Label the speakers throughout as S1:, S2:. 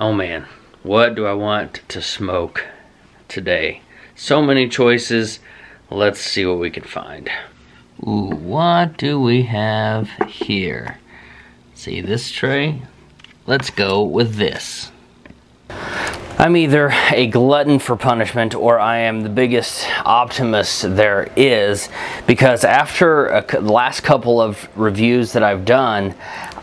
S1: Oh man, what do I want to smoke today? So many choices. Let's see what we can find. Ooh, what do we have here? See this tray? Let's go with this. I'm either a glutton for punishment or I am the biggest optimist there is because after the last couple of reviews that I've done,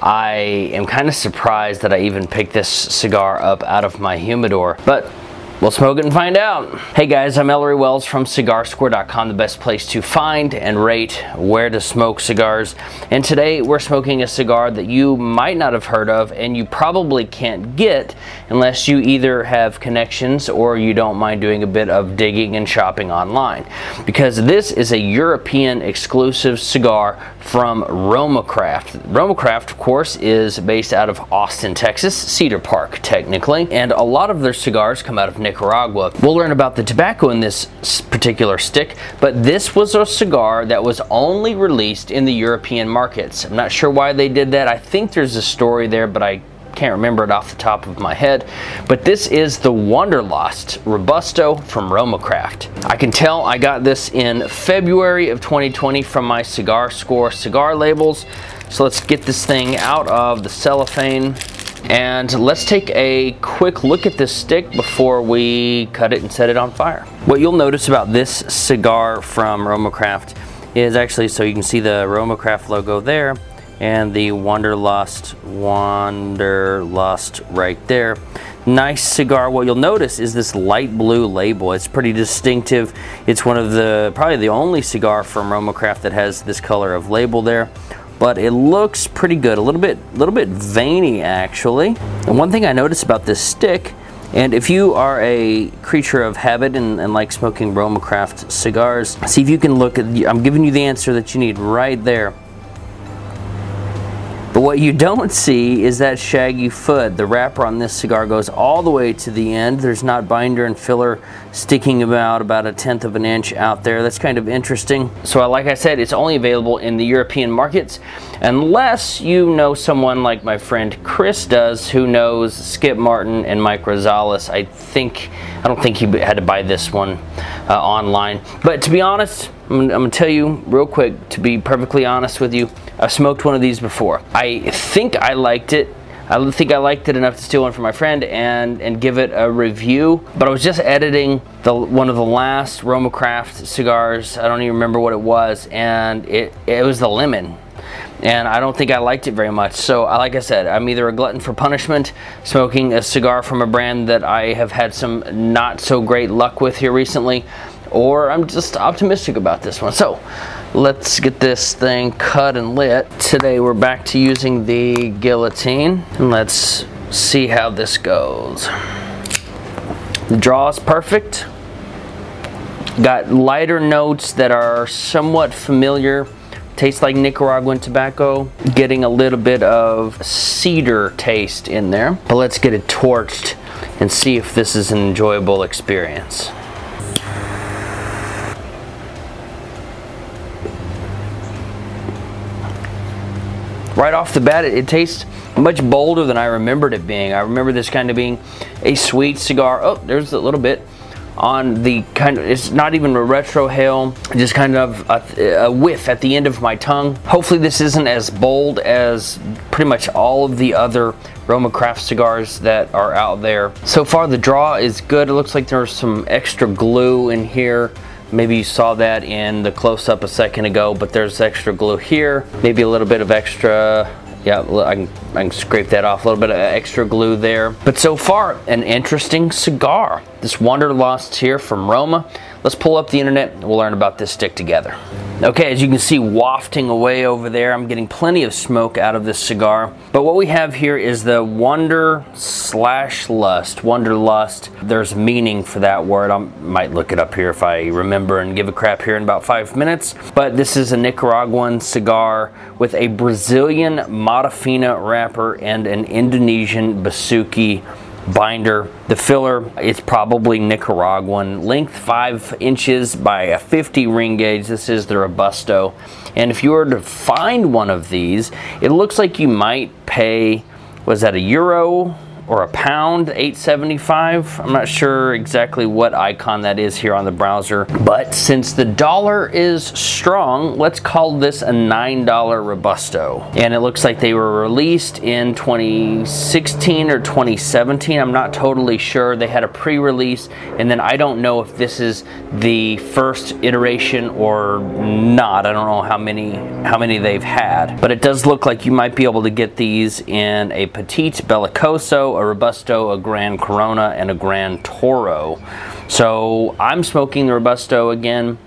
S1: I am kind of surprised that I even picked this cigar up out of my humidor. But We'll smoke it and find out. Hey guys, I'm Ellery Wells from CigarScore.com, the best place to find and rate where to smoke cigars. And today we're smoking a cigar that you might not have heard of and you probably can't get unless you either have connections or you don't mind doing a bit of digging and shopping online. Because this is a European exclusive cigar from Romacraft. Romacraft, of course, is based out of Austin, Texas, Cedar Park, technically, and a lot of their cigars come out of Nicaragua. We'll learn about the tobacco in this particular stick, but this was a cigar that was only released in the European markets. I'm not sure why they did that. I think there's a story there, but I can't remember it off the top of my head, but this is the Wunderlust Robusto from Romacraft. I can tell I got this in February of 2020 from my Cigar Score cigar labels. So let's get this thing out of the cellophane and let's take a quick look at this stick before we cut it and set it on fire. What you'll notice about this cigar from Romacraft is actually, so you can see the Romacraft logo there, and the Wunderlust, Wunderlust right there. Nice cigar. What you'll notice is this light blue label. It's pretty distinctive. It's one of the, probably the only cigar from Romacraft that has this color of label there. But it looks pretty good. A little bit, little bit veiny actually. And one thing I noticed about this stick and if you are a creature of habit and, and, like smoking Romacraft cigars, see if you can look at, I'm giving you the answer that you need right there. But what you don't see is that shaggy foot. The wrapper on this cigar goes all the way to the end. There's not binder and filler sticking about about a tenth of an inch out there. That's kind of interesting. So like I said, it's only available in the European markets unless you know someone like my friend Chris does who knows Skip Martin and Mike Rosales. I think, I don't think he had to buy this one uh, online. But to be honest, I'm, I'm gonna tell you real quick, to be perfectly honest with you, I've smoked one of these before. I think I liked it. I think I liked it enough to steal one from my friend and, and give it a review. But I was just editing the one of the last Romacraft cigars. I don't even remember what it was, and it it was the lemon. And I don't think I liked it very much. So, uh, like I said, I'm either a glutton for punishment, smoking a cigar from a brand that I have had some not so great luck with here recently, or I'm just optimistic about this one. So, let's get this thing cut and lit. Today we're back to using the guillotine and let's see how this goes. The draw is perfect. Got lighter notes that are somewhat familiar. Tastes like Nicaraguan tobacco. Getting a little bit of cedar taste in there. But let's get it torched and see if this is an enjoyable experience. Right off the bat, it, it, tastes much bolder than I remembered it being. I remember this kind of being a sweet cigar. Oh, there's a little bit on the kind of, it's not even a retrohale, just kind of a, a, whiff at the end of my tongue. Hopefully this isn't as bold as pretty much all of the other Roma Craft cigars that are out there. So far the draw is good. It looks like there's some extra glue in here. Maybe you saw that in the close-up a second ago, but there's extra glue here. Maybe a little bit of extra, yeah, I can, I can scrape that off, a little bit of extra glue there. But so far, an interesting cigar. This Wunderlust here from Roma. Let's pull up the internet we'll learn about this stick together. Okay, as you can see wafting away over there, I'm getting plenty of smoke out of this cigar. But what we have here is the Wonder slash Lust, Wunderlust. There's meaning for that word. I might look it up here if I remember and give a crap here in about five minutes. But this is a Nicaraguan cigar with a Brazilian Mata Fina wrapper and an Indonesian Besuki binder. The filler is probably Nicaraguan, length 5 inches by a 50 ring gauge. This is the Robusto. And if you were to find one of these, it looks like you might pay, was that a euro or a pound 875 i'm not sure exactly what icon that is here on the browser but since the dollar is strong let's call this a nine dollar robusto. And it looks like they were released in 2016 or 2017 i'm not totally sure. They had a pre-release and then i don't know if this is the first iteration or not. I don't know how many how many they've had but it does look like you might be able to get these in a petite bellicoso a Robusto, a Grand Corona, and a Grand Toro. So I'm smoking the Robusto again.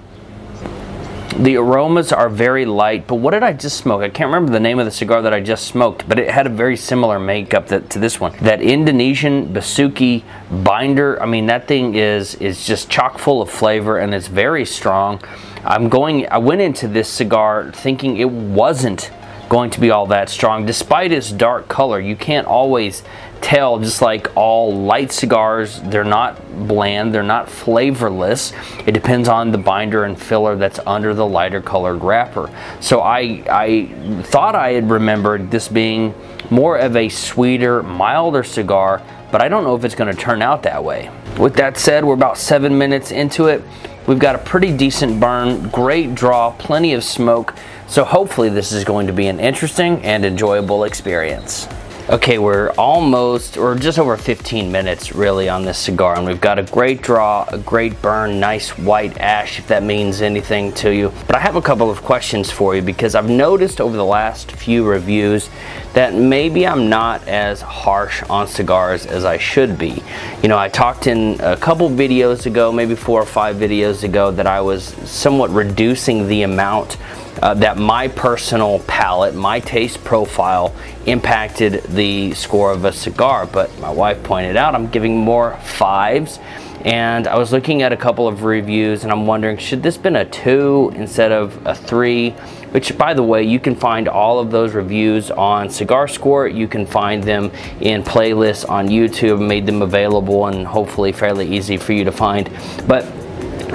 S1: The aromas are very light, but what did I just smoke? I can't remember the name of the cigar that I just smoked, but it had a very similar makeup that, to this one. That Indonesian Besuki binder, I mean, that thing is, is just chock full of flavor and it's very strong. I'm going, I went into this cigar thinking it wasn't going to be all that strong. Despite its dark color, you can't always tell, just like all light cigars, they're not bland, they're not flavorless. It depends on the binder and filler that's under the lighter colored wrapper. So I, I thought I had remembered this being more of a sweeter, milder cigar, but I don't know if it's going to turn out that way. With that said, we're about seven minutes into it. We've got a pretty decent burn, great draw, plenty of smoke. So hopefully this is going to be an interesting and enjoyable experience. Okay, we're almost, or just over 15 minutes really on this cigar, and we've got a great draw, a great burn, nice white ash, if that means anything to you. But I have a couple of questions for you because I've noticed over the last few reviews that maybe I'm not as harsh on cigars as I should be. You know, I talked in a couple videos ago, maybe four or five videos ago, that I was somewhat reducing the amount uh, that my personal palate, my taste profile impacted the score of a cigar. But my wife pointed out I'm giving more fives. And I was looking at a couple of reviews and I'm wondering, should this been a two instead of a three? Which, by the way, you can find all of those reviews on Cigar Score. You can find them in playlists on YouTube, made them available and hopefully fairly easy for you to find. But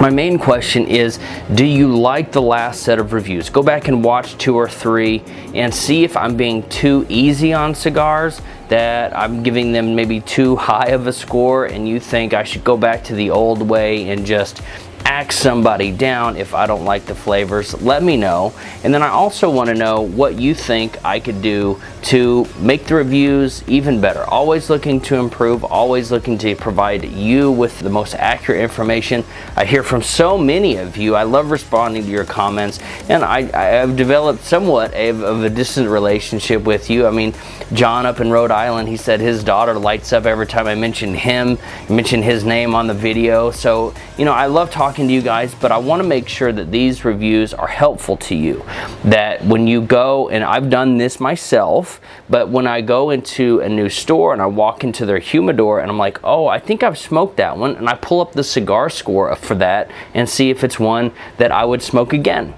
S1: my main question is do you like the last set of reviews? Go back and watch two or three and see if i'm being too easy on cigars that i'm giving them maybe too high of a score and you think i should go back to the old way and just axe somebody down if I don't like the flavors, let me know. And then I also want to know what you think I could do to make the reviews even better. Always looking to improve, always looking to provide you with the most accurate information. I hear from so many of you. I love responding to your comments, and I, I have developed somewhat of, of a distant relationship with you. I mean, John up in Rhode Island, he said his daughter lights up every time I mention him, mention his name on the video. So, you know, I love talking talking to you guys, but I want to make sure that these reviews are helpful to you. That when you go, and I've done this myself, but when I go into a new store and I walk into their humidor and I'm like, oh, I think I've smoked that one, and I pull up the cigar score for that and see if it's one that I would smoke again.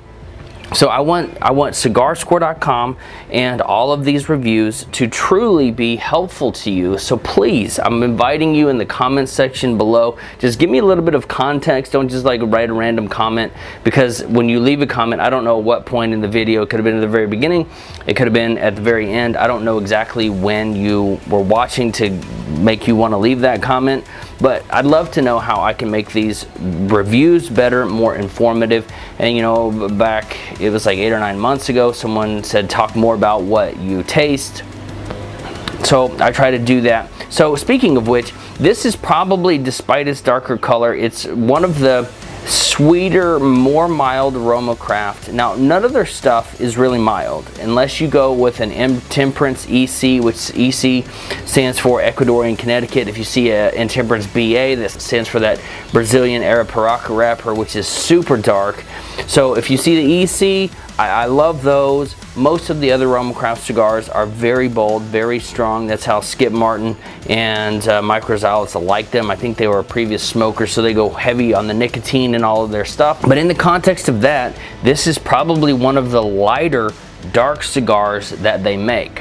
S1: So I want I want cigarscore.com and all of these reviews to truly be helpful to you. So please, I'm inviting you in the comment section below. Just give me a little bit of context. Don't just like write a random comment because when you leave a comment, I don't know what point in the video. It could have been at the very beginning. It could have been at the very end. I don't know exactly when you were watching to make you want to leave that comment. But I'd love to know how I can make these reviews better, more informative. And you know, back it was like eight or nine months ago, someone said talk more about what you taste. So I try to do that. So speaking of which, this is probably, despite its darker color, it's one of the sweeter, more mild a Roma Craft. Now, none of their stuff is really mild unless you go with an Intemperance EC, which EC stands for Ecuadorian Connecticut. If you see an Intemperance BA, that stands for that Brazilian Arapiraca wrapper, which is super dark. So if you see the EC, I, I love those. Most of the other Roma Craft cigars are very bold, very strong. That's how Skip Martin and uh, Mike Rosales like them. I think they were a previous smoker, so they go heavy on the nicotine and all of their stuff. But in the context of that, this is probably one of the lighter dark cigars that they make.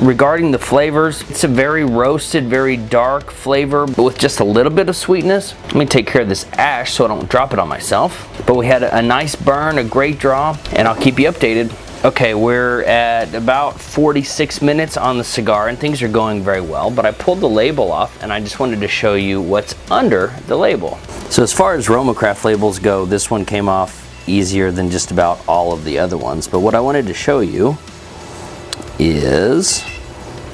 S1: Regarding the flavors, it's a very roasted, very dark flavor but with just a little bit of sweetness. Let me take care of this ash so I don't drop it on myself. But we had a nice burn, a great draw, and I'll keep you updated. Okay, we're at about 46 minutes on the cigar and things are going very well, but I pulled the label off and I just wanted to show you what's under the label. So as far as Romacraft labels go, this one came off easier than just about all of the other ones, but what I wanted to show you is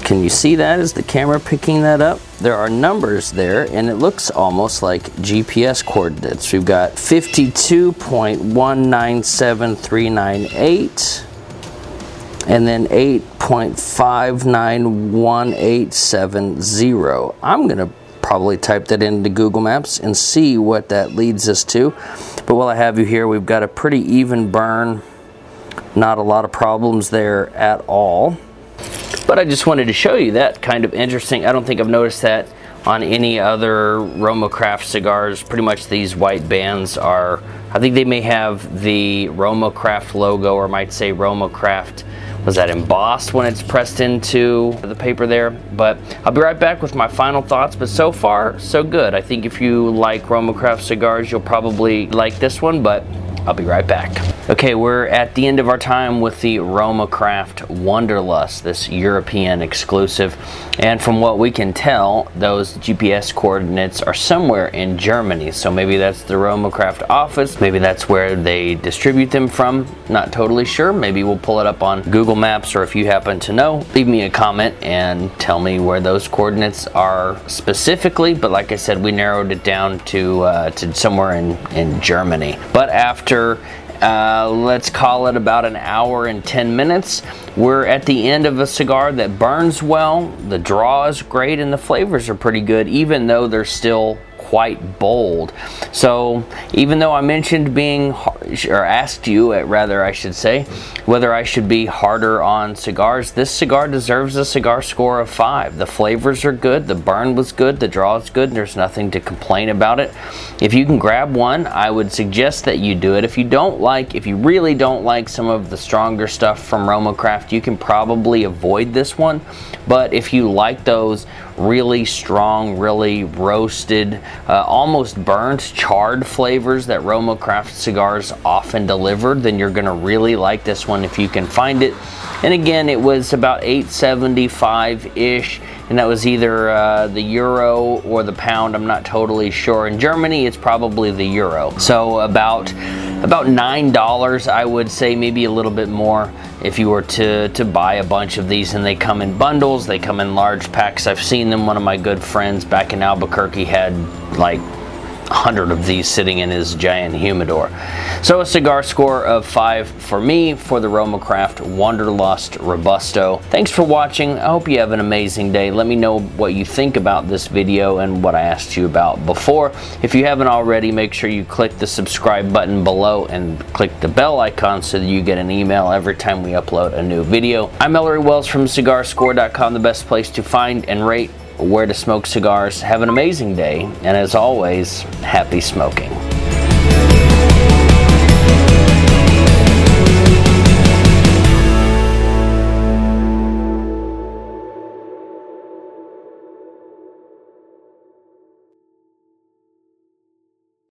S1: can you see that? Is the camera picking that up? There are numbers there and it looks almost like GPS coordinates. We've got 52.197398 and then 8.591870. I'm going to probably type that into Google Maps and see what that leads us to. But while I have you here, we've got a pretty even burn. Not a lot of problems there at all. But I just wanted to show you that kind of interesting. I don't think I've noticed that on any other Romacraft cigars. Pretty much these white bands are, I think they may have the Romacraft logo or might say Romacraft was that embossed when it's pressed into the paper there. But I'll be right back with my final thoughts. But so far, so good. I think if you like Romacraft cigars, you'll probably like this one. But I'll be right back. Okay, we're at the end of our time with the Romacraft Wunderlust, this European exclusive. And from what we can tell, those GPS coordinates are somewhere in Germany. So maybe that's the Romacraft office, maybe that's where they distribute them from. Not totally sure. Maybe we'll pull it up on Google Maps or if you happen to know, leave me a comment and tell me where those coordinates are specifically. But like I said, we narrowed it down to, uh, to somewhere in, in Germany. But after uh, let's call it about an hour and 10 minutes. We're at the end of a cigar that burns well, the draw is great, and the flavors are pretty good, even though they're still quite bold. So even though I mentioned being, or asked you, uh, rather I should say, whether I should be harder on cigars, this cigar deserves a cigar score of five. The flavors are good, the burn was good, the draw is good, there's nothing to complain about it. If you can grab one, I would suggest that you do it. If you don't like, if you really don't like some of the stronger stuff from Romacraft, you can probably avoid this one. But if you like those really strong, really roasted, uh, almost burnt, charred flavors that Roma Craft cigars often deliver, then you're going to really like this one if you can find it. And again, it was about 875 ish, and that was either uh, the euro or the pound. I'm not totally sure. In Germany, it's probably the euro. So about about nine dollars, I would say, maybe a little bit more if you were to to buy a bunch of these. And they come in bundles. They come in large packs. I've seen them. One of my good friends back in Albuquerque had like 100 of these sitting in his giant humidor. So a cigar score of 5 for me for the Roma Craft Wunderlust Robusto. Thanks for watching. I hope you have an amazing day. Let me know what you think about this video and what I asked you about before. If you haven't already, make sure you click the subscribe button below and click the bell icon so that you get an email every time we upload a new video. I'm Ellery Wells from CigarScore.com, the best place to find and rate where to smoke cigars. Have an amazing day, and as always, happy smoking.